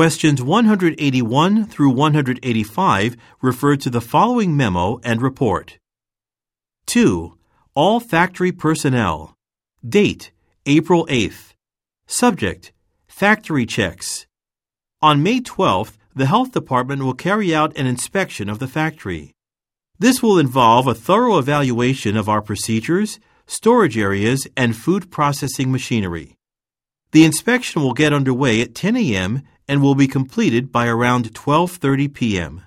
Questions 181 through 185 refer to the following memo and report. 2. All factory personnel. Date April 8th. Subject Factory checks. On May 12th, the Health Department will carry out an inspection of the factory. This will involve a thorough evaluation of our procedures, storage areas, and food processing machinery. The inspection will get underway at 10 a.m. and will be completed by around 12:30 p.m.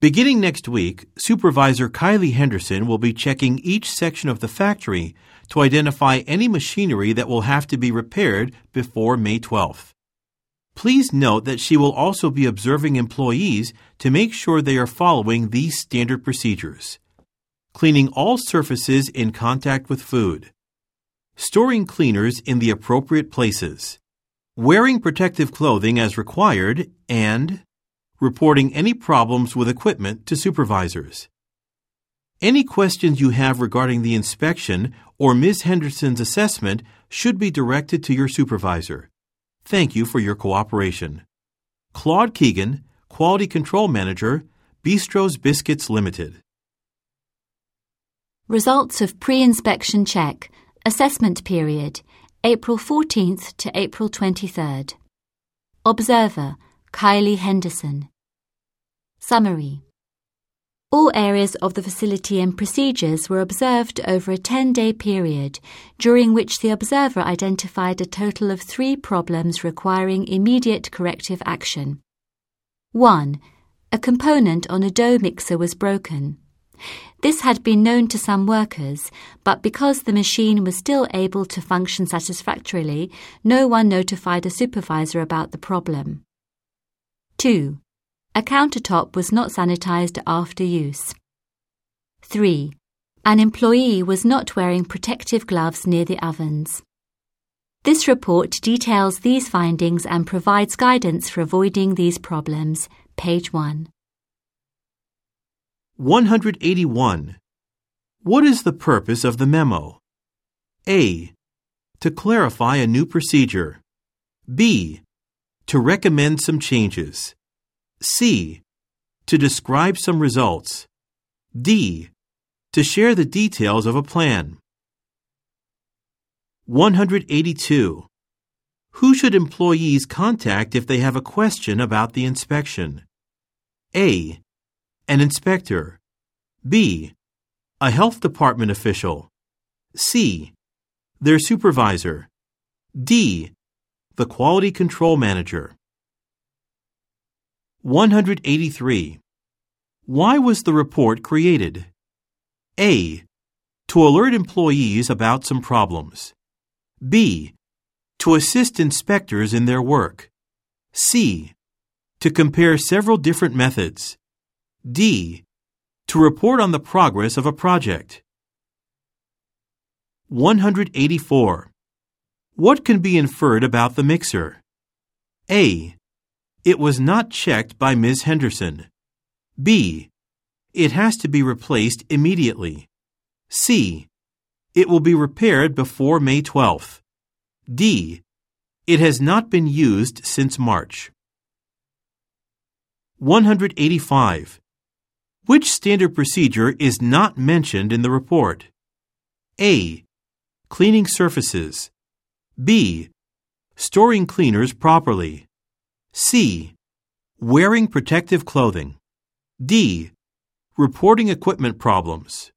Beginning next week, Supervisor Kylie Henderson will be checking each section of the factory to identify any machinery that will have to be repaired before May 12th. Please note that she will also be observing employees to make sure they are following these standard procedures. Cleaning all surfaces in contact with food storing cleaners in the appropriate places, wearing protective clothing as required, and reporting any problems with equipment to supervisors. Any questions you have regarding the inspection or Ms. Henderson's assessment should be directed to your supervisor. Thank you for your cooperation. Claude Keegan, Quality Control Manager, Bistro's Biscuits Limited. Results of pre-inspection check Assessment period April 14th to April 23rd. Observer Kylie Henderson. Summary All areas of the facility and procedures were observed over a 10 day period, during which the observer identified a total of three problems requiring immediate corrective action. 1. A component on a dough mixer was broken. This had been known to some workers, but because the machine was still able to function satisfactorily, no one notified a supervisor about the problem. 2. A countertop was not sanitized after use. 3. An employee was not wearing protective gloves near the ovens. This report details these findings and provides guidance for avoiding these problems. Page 1. 181. What is the purpose of the memo? A. To clarify a new procedure. B. To recommend some changes. C. To describe some results. D. To share the details of a plan. 182. Who should employees contact if they have a question about the inspection? A an inspector. B. A health department official. C. Their supervisor. D. The quality control manager. 183. Why was the report created? A. To alert employees about some problems. B. To assist inspectors in their work. C. To compare several different methods. D. To report on the progress of a project. 184. What can be inferred about the mixer? A. It was not checked by Ms. Henderson. B. It has to be replaced immediately. C. It will be repaired before May 12th. D. It has not been used since March. 185. Which standard procedure is not mentioned in the report? A. Cleaning surfaces. B. Storing cleaners properly. C. Wearing protective clothing. D. Reporting equipment problems.